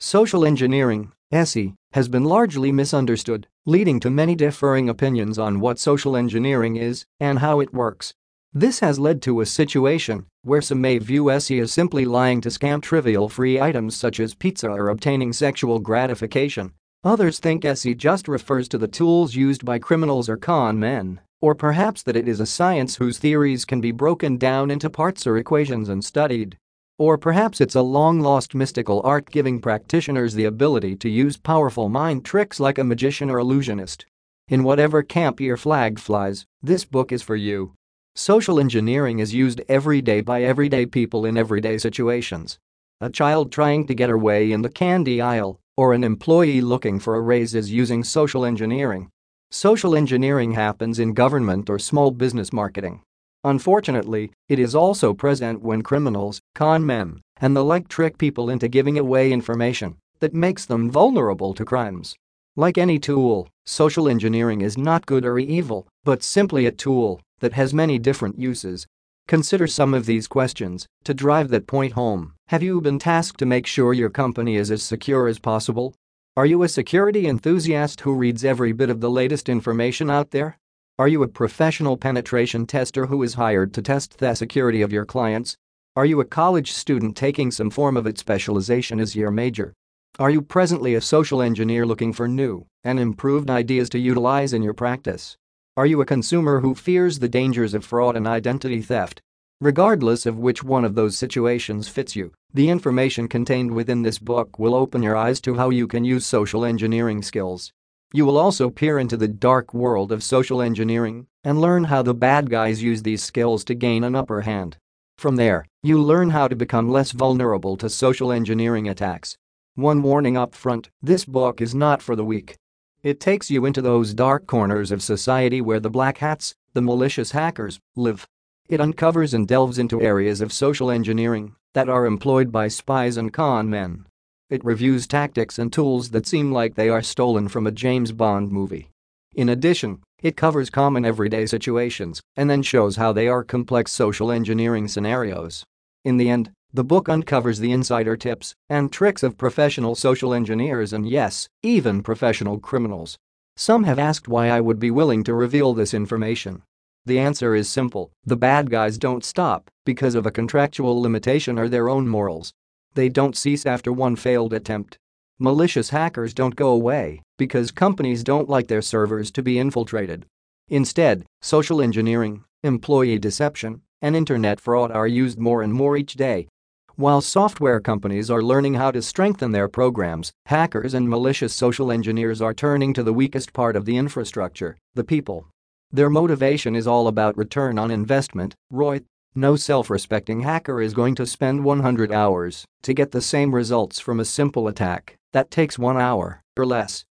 Social engineering, SE, has been largely misunderstood, leading to many differing opinions on what social engineering is and how it works. This has led to a situation where some may view SE as simply lying to scam trivial free items such as pizza or obtaining sexual gratification. Others think SE just refers to the tools used by criminals or con men, or perhaps that it is a science whose theories can be broken down into parts or equations and studied. Or perhaps it's a long-lost mystical art giving practitioners the ability to use powerful mind tricks like a magician or illusionist. In whatever camp your flag flies, this book is for you. Social engineering is used every day by everyday people in everyday situations. A child trying to get her way in the candy aisle or an employee looking for a raise is using social engineering. Social engineering happens in government or small business marketing. Unfortunately, it is also present when criminals, con men, and the like trick people into giving away information that makes them vulnerable to crimes. Like any tool, social engineering is not good or evil, but simply a tool that has many different uses. Consider some of these questions to drive that point home. Have you been tasked to make sure your company is as secure as possible? Are you a security enthusiast who reads every bit of the latest information out there? Are you a professional penetration tester who is hired to test the security of your clients? Are you a college student taking some form of IT specialization as your major? Are you presently a social engineer looking for new and improved ideas to utilize in your practice? Are you a consumer who fears the dangers of fraud and identity theft? Regardless of which one of those situations fits you, the information contained within this book will open your eyes to how you can use social engineering skills. You will also peer into the dark world of social engineering and learn how the bad guys use these skills to gain an upper hand. From there, you learn how to become less vulnerable to social engineering attacks. One warning up front this book is not for the weak. It takes you into those dark corners of society where the black hats, the malicious hackers, live. It uncovers and delves into areas of social engineering that are employed by spies and con men. It reviews tactics and tools that seem like they are stolen from a James Bond movie. In addition, it covers common everyday situations and then shows how they are complex social engineering scenarios. In the end, the book uncovers the insider tips and tricks of professional social engineers and yes, even professional criminals. Some have asked why I would be willing to reveal this information. The answer is simple the bad guys don't stop because of a contractual limitation or their own morals. They don't cease after one failed attempt. Malicious hackers don't go away because companies don't like their servers to be infiltrated. Instead, social engineering, employee deception, and internet fraud are used more and more each day while software companies are learning how to strengthen their programs, hackers and malicious social engineers are turning to the weakest part of the infrastructure, the people. Their motivation is all about return on investment, ROI. No self-respecting hacker is going to spend 100 hours to get the same results from a simple attack that takes one hour or less.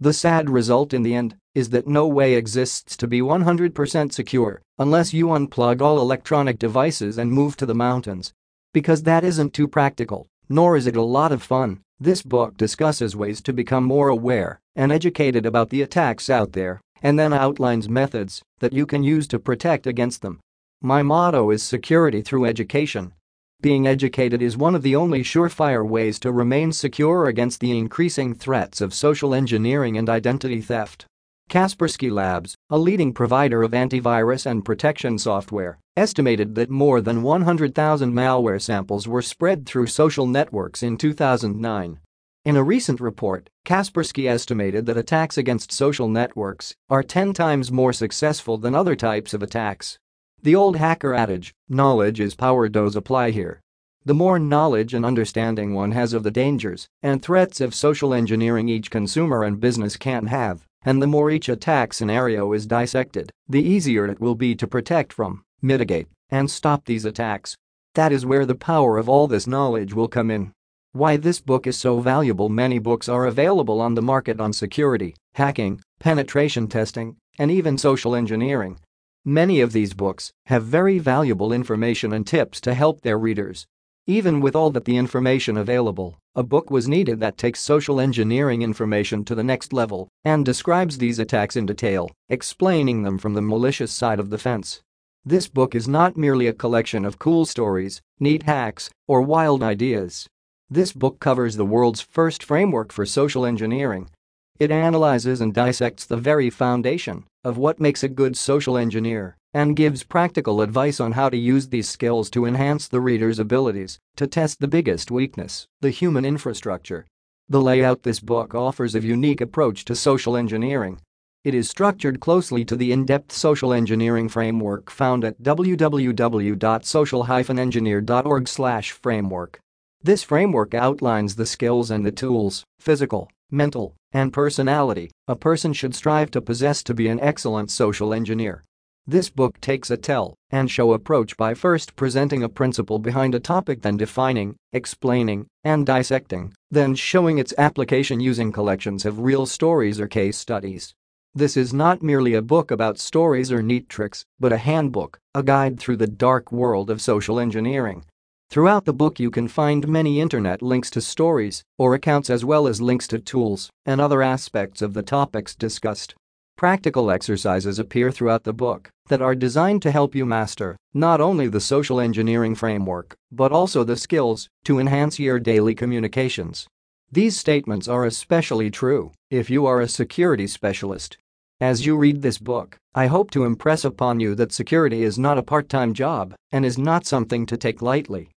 The sad result in the end is that no way exists to be 100% secure unless you unplug all electronic devices and move to the mountains because that isn't too practical, nor is it a lot of fun. This book discusses ways to become more aware and educated about the attacks out there and then outlines methods that you can use to protect against them. My motto is security through education. Being educated is one of the only surefire ways to remain secure against the increasing threats of social engineering and identity theft. Kaspersky Labs, a leading provider of antivirus and protection software, estimated that more than 100,000 malware samples were spread through social networks in 2009. In a recent report, Kaspersky estimated that attacks against social networks are 10 times more successful than other types of attacks. The old hacker adage, knowledge is power does apply here. The more knowledge and understanding one has of the dangers and threats of social engineering each consumer and business can have, and the more each attack scenario is dissected, the easier it will be to protect from, mitigate, and stop these attacks. That is where the power of all this knowledge will come in. Why this book is so valuable Many books are available on the market on security, hacking, penetration testing, and even social engineering. Many of these books have very valuable information and tips to help their readers. Even with all that the information available, a book was needed that takes social engineering information to the next level and describes these attacks in detail, explaining them from the malicious side of the fence. This book is not merely a collection of cool stories, neat hacks, or wild ideas. This book covers the world's first framework for social engineering. It analyzes and dissects the very foundation of what makes a good social engineer and gives practical advice on how to use these skills to enhance the reader's abilities to test the biggest weakness, the human infrastructure. The layout this book offers a unique approach to social engineering. It is structured closely to the in-depth social engineering framework found at www.social-engineer.org/framework. This framework outlines the skills and the tools, physical, mental, and personality a person should strive to possess to be an excellent social engineer. This book takes a tell and show approach by first presenting a principle behind a topic then defining, explaining, and dissecting, then showing its application using collections of real stories or case studies. This is not merely a book about stories or neat tricks, but a handbook, a guide through the dark world of social engineering. Throughout the book you can find many internet links to stories or accounts as well as links to tools and other aspects of the topics discussed. Practical exercises appear throughout the book that are designed to help you master not only the social engineering framework but also the skills to enhance your daily communications. These statements are especially true if you are a security specialist. As you read this book, I hope to impress upon you that security is not a part-time job and is not something to take lightly.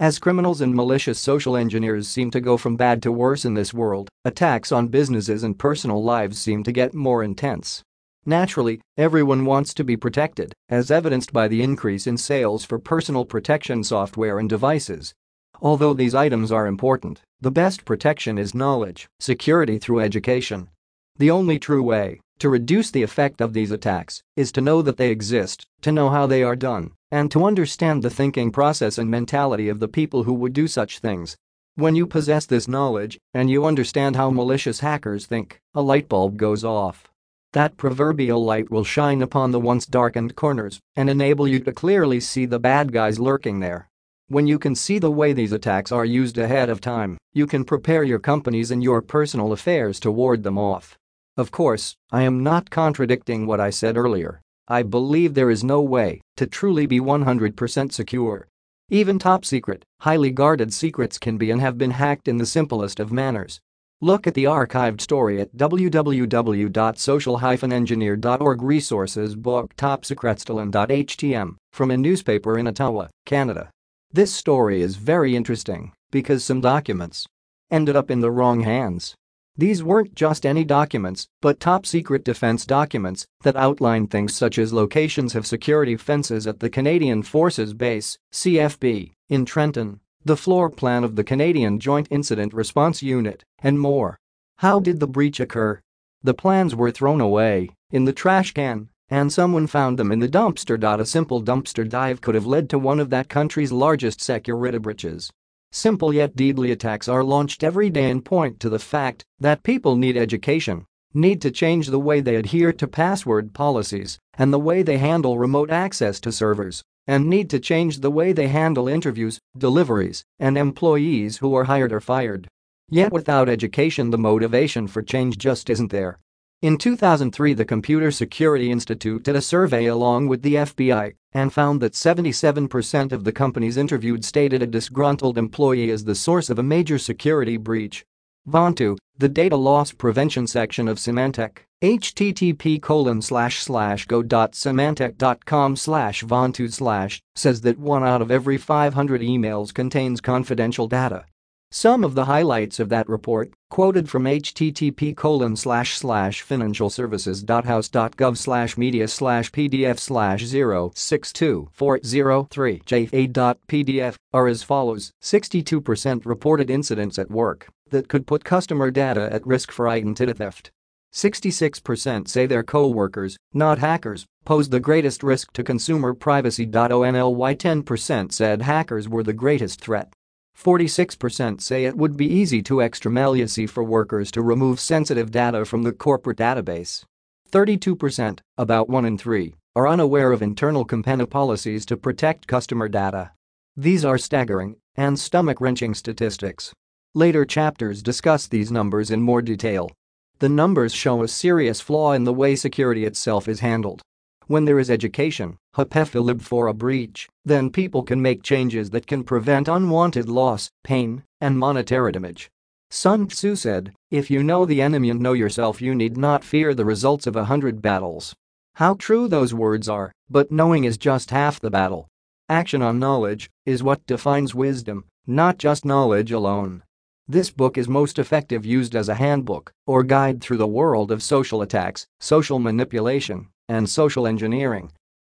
As criminals and malicious social engineers seem to go from bad to worse in this world, attacks on businesses and personal lives seem to get more intense. Naturally, everyone wants to be protected, as evidenced by the increase in sales for personal protection software and devices. Although these items are important, the best protection is knowledge, security through education. The only true way to reduce the effect of these attacks is to know that they exist, to know how they are done, and to understand the thinking process and mentality of the people who would do such things. When you possess this knowledge and you understand how malicious hackers think, a light bulb goes off. That proverbial light will shine upon the once darkened corners and enable you to clearly see the bad guys lurking there. When you can see the way these attacks are used ahead of time, you can prepare your companies and your personal affairs to ward them off. Of course, I am not contradicting what I said earlier. I believe there is no way to truly be 100% secure. Even top secret, highly guarded secrets can be and have been hacked in the simplest of manners. Look at the archived story at www.social-engineer.org resources book topsecretstolen.htm from a newspaper in Ottawa, Canada. This story is very interesting because some documents ended up in the wrong hands. These weren't just any documents, but top-secret defense documents that outlined things such as locations of security fences at the Canadian Forces Base, CFB, in Trenton, the floor plan of the Canadian Joint Incident Response Unit, and more. How did the breach occur? The plans were thrown away, in the trash can, and someone found them in the dumpster. A simple dumpster dive could have led to one of that country's largest security breaches. Simple yet deadly attacks are launched every day and point to the fact that people need education, need to change the way they adhere to password policies and the way they handle remote access to servers, and need to change the way they handle interviews, deliveries, and employees who are hired or fired. Yet without education the motivation for change just isn't there. In 2003 the Computer Security Institute did a survey along with the FBI and found that 77% of the companies interviewed stated a disgruntled employee as the source of a major security breach. Vontu, the data loss prevention section of Symantec, http colon slash slash go.symantec.com slash Vontu slash, says that one out of every 500 emails contains confidential data. Some of the highlights of that report, quoted from http colon slash slash financialservices.house.gov slash media slash pdf slash 062403 ja.pdf, are as follows 62% reported incidents at work that could put customer data at risk for identity theft. 66% say their co-workers, not hackers, pose the greatest risk to consumer privacy. Only 10% said hackers were the greatest threat. 46% say it would be easy to extramaliously for workers to remove sensitive data from the corporate database. 32%, about 1 in 3, are unaware of internal company policies to protect customer data. These are staggering and stomach-wrenching statistics. Later chapters discuss these numbers in more detail. The numbers show a serious flaw in the way security itself is handled. When there is education, HPFILIB for a breach, then people can make changes that can prevent unwanted loss, pain, and monetary damage. Sun Tzu said, if you know the enemy and know yourself you need not fear the results of a hundred battles. How true those words are, but knowing is just half the battle. Action on knowledge is what defines wisdom, not just knowledge alone. This book is most effective used as a handbook or guide through the world of social attacks, social manipulation, and social engineering.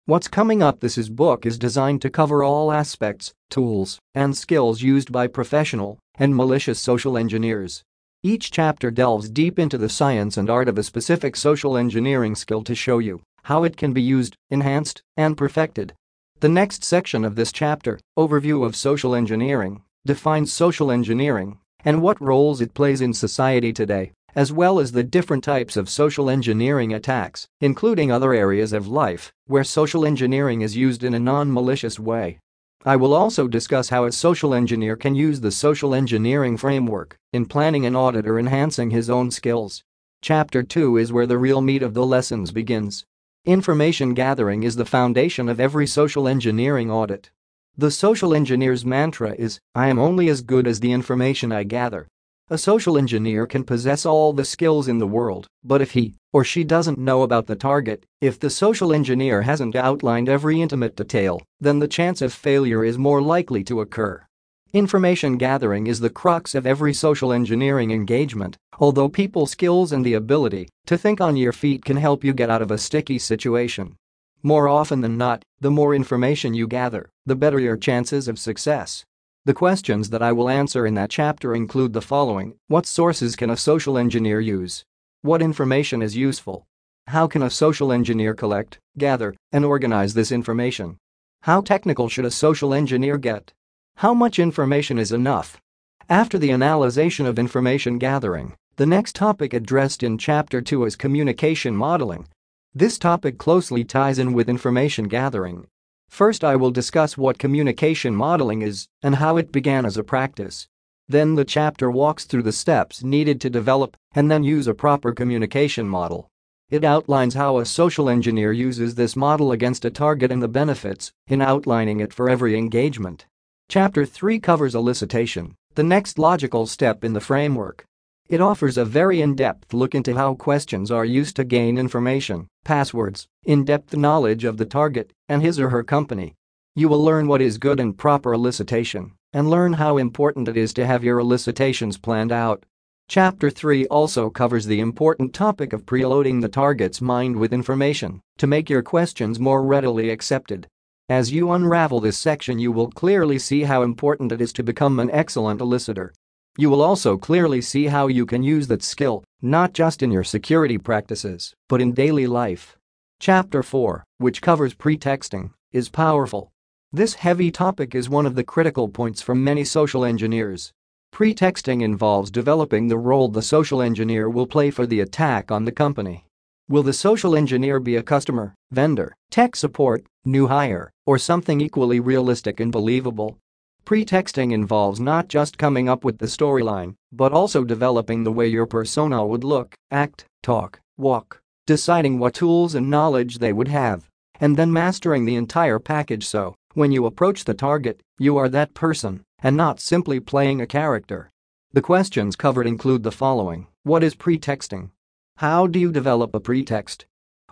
What's coming up this is book is designed to cover all aspects, tools, and skills used by professional and malicious social engineers. Each chapter delves deep into the science and art of a specific social engineering skill to show you how it can be used, enhanced, and perfected. The next section of this chapter, Overview of Social Engineering, defines social engineering and what roles it plays in society today, as well as the different types of social engineering attacks, including other areas of life where social engineering is used in a non-malicious way. I will also discuss how a social engineer can use the social engineering framework in planning an audit or enhancing his own skills. Chapter 2 is where the real meat of the lessons begins. Information gathering is the foundation of every social engineering audit. The social engineer's mantra is, I am only as good as the information I gather. A social engineer can possess all the skills in the world, but if he or she doesn't know about the target, if the social engineer hasn't outlined every intimate detail, then the chance of failure is more likely to occur. Information gathering is the crux of every social engineering engagement, although people skills and the ability to think on your feet can help you get out of a sticky situation. More often than not, the more information you gather, the better your chances of success. The questions that I will answer in that chapter include the following What sources can a social engineer use? What information is useful? How can a social engineer collect, gather, and organize this information? How technical should a social engineer get? How much information is enough? After the analysis of information gathering, the next topic addressed in Chapter 2 is communication modeling. This topic closely ties in with information gathering First I will discuss what communication modeling is and how it began as a practice. Then the chapter walks through the steps needed to develop and then use a proper communication model. It outlines how a social engineer uses this model against a target and the benefits in outlining it for every engagement. Chapter 3 covers elicitation, the next logical step in the framework. It offers a very in-depth look into how questions are used to gain information, passwords, in-depth knowledge of the target and his or her company. You will learn what is good and proper elicitation and learn how important it is to have your elicitations planned out. Chapter 3 also covers the important topic of preloading the target's mind with information to make your questions more readily accepted. As you unravel this section you will clearly see how important it is to become an excellent elicitor you will also clearly see how you can use that skill, not just in your security practices, but in daily life. Chapter 4, which covers pretexting, is powerful. This heavy topic is one of the critical points for many social engineers. Pretexting involves developing the role the social engineer will play for the attack on the company. Will the social engineer be a customer, vendor, tech support, new hire, or something equally realistic and believable? Pretexting involves not just coming up with the storyline, but also developing the way your persona would look, act, talk, walk, deciding what tools and knowledge they would have, and then mastering the entire package so, when you approach the target, you are that person and not simply playing a character. The questions covered include the following What is pretexting? How do you develop a pretext?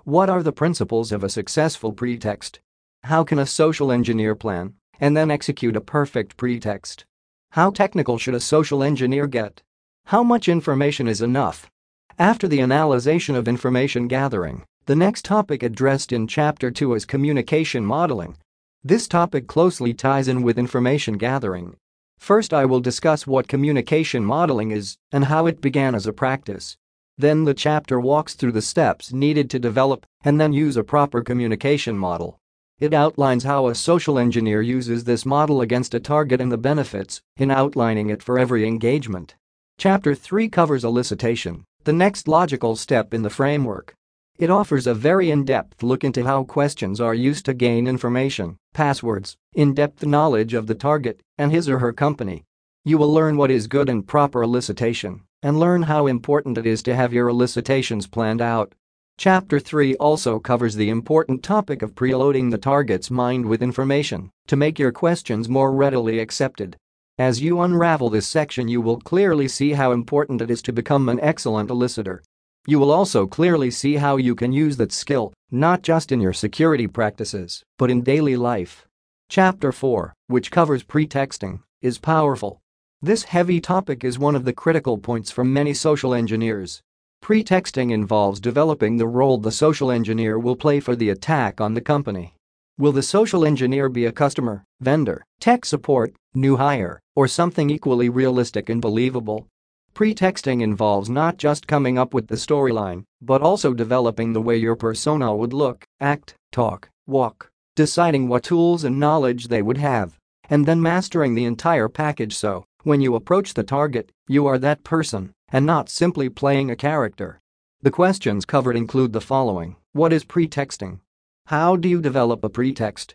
What are the principles of a successful pretext? How can a social engineer plan and then execute a perfect pretext. How technical should a social engineer get? How much information is enough? After the analysis of information gathering, the next topic addressed in Chapter 2 is communication modeling. This topic closely ties in with information gathering. First I will discuss what communication modeling is and how it began as a practice. Then the chapter walks through the steps needed to develop and then use a proper communication model. It outlines how a social engineer uses this model against a target and the benefits in outlining it for every engagement. Chapter 3 covers elicitation, the next logical step in the framework. It offers a very in-depth look into how questions are used to gain information, passwords, in-depth knowledge of the target and his or her company. You will learn what is good and proper elicitation and learn how important it is to have your elicitations planned out Chapter 3 also covers the important topic of preloading the target's mind with information to make your questions more readily accepted. As you unravel this section you will clearly see how important it is to become an excellent elicitor. You will also clearly see how you can use that skill, not just in your security practices, but in daily life. Chapter 4, which covers pretexting, is powerful. This heavy topic is one of the critical points for many social engineers. Pretexting involves developing the role the social engineer will play for the attack on the company. Will the social engineer be a customer, vendor, tech support, new hire, or something equally realistic and believable? Pretexting involves not just coming up with the storyline, but also developing the way your persona would look, act, talk, walk, deciding what tools and knowledge they would have, and then mastering the entire package so, when you approach the target, you are that person and not simply playing a character. The questions covered include the following What is pretexting? How do you develop a pretext?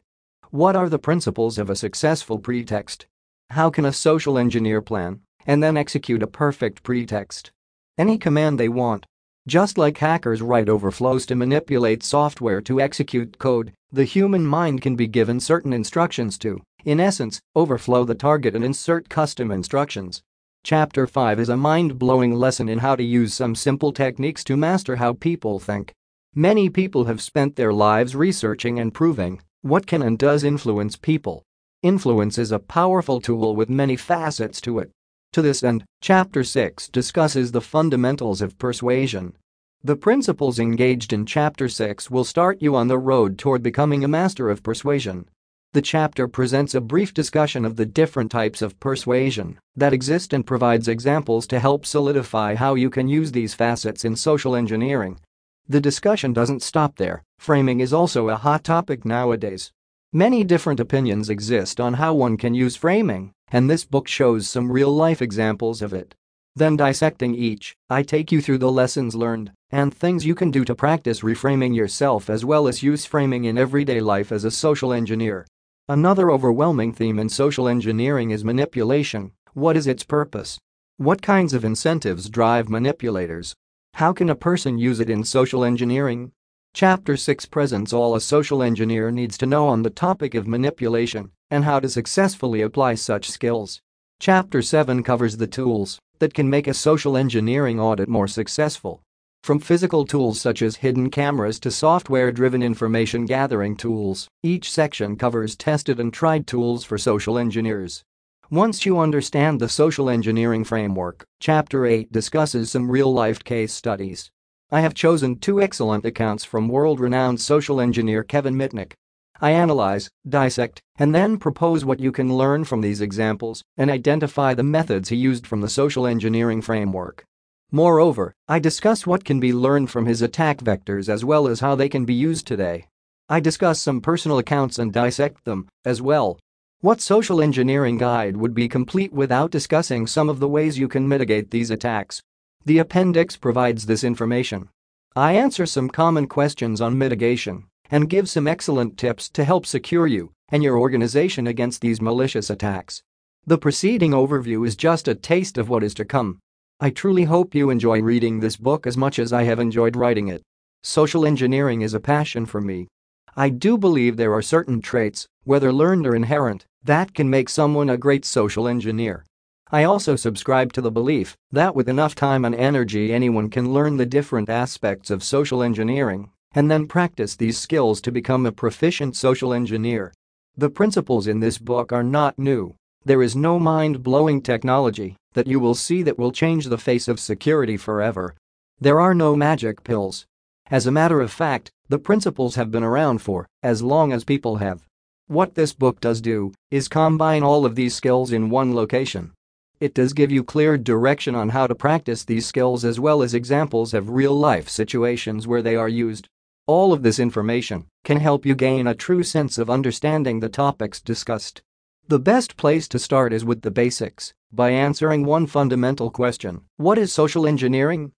What are the principles of a successful pretext? How can a social engineer plan and then execute a perfect pretext? Any command they want. Just like hackers write overflows to manipulate software to execute code, the human mind can be given certain instructions to, in essence, overflow the target and insert custom instructions. Chapter 5 is a mind-blowing lesson in how to use some simple techniques to master how people think. Many people have spent their lives researching and proving what can and does influence people. Influence is a powerful tool with many facets to it. To this end, Chapter 6 discusses the fundamentals of persuasion. The principles engaged in Chapter 6 will start you on the road toward becoming a master of persuasion. The chapter presents a brief discussion of the different types of persuasion that exist and provides examples to help solidify how you can use these facets in social engineering the discussion doesn't stop there, framing is also a hot topic nowadays. Many different opinions exist on how one can use framing, and this book shows some real-life examples of it. Then dissecting each, I take you through the lessons learned and things you can do to practice reframing yourself as well as use framing in everyday life as a social engineer. Another overwhelming theme in social engineering is manipulation. What is its purpose? What kinds of incentives drive manipulators? How can a person use it in social engineering? Chapter 6 presents all a social engineer needs to know on the topic of manipulation and how to successfully apply such skills. Chapter 7 covers the tools that can make a social engineering audit more successful. From physical tools such as hidden cameras to software-driven information gathering tools, each section covers tested and tried tools for social engineers. Once you understand the social engineering framework, Chapter 8 discusses some real-life case studies. I have chosen two excellent accounts from world-renowned social engineer Kevin Mitnick. I analyze, dissect, and then propose what you can learn from these examples and identify the methods he used from the social engineering framework. Moreover, I discuss what can be learned from his attack vectors as well as how they can be used today. I discuss some personal accounts and dissect them, as well, what social engineering guide would be complete without discussing some of the ways you can mitigate these attacks? The appendix provides this information. I answer some common questions on mitigation and give some excellent tips to help secure you and your organization against these malicious attacks. The preceding overview is just a taste of what is to come. I truly hope you enjoy reading this book as much as I have enjoyed writing it. Social engineering is a passion for me. I do believe there are certain traits, whether learned or inherent, that can make someone a great social engineer. I also subscribe to the belief that with enough time and energy anyone can learn the different aspects of social engineering and then practice these skills to become a proficient social engineer. The principles in this book are not new. There is no mind-blowing technology that you will see that will change the face of security forever. There are no magic pills. As a matter of fact, the principles have been around for as long as people have. What this book does do is combine all of these skills in one location. It does give you clear direction on how to practice these skills as well as examples of real-life situations where they are used. All of this information can help you gain a true sense of understanding the topics discussed. The best place to start is with the basics by answering one fundamental question What is social engineering?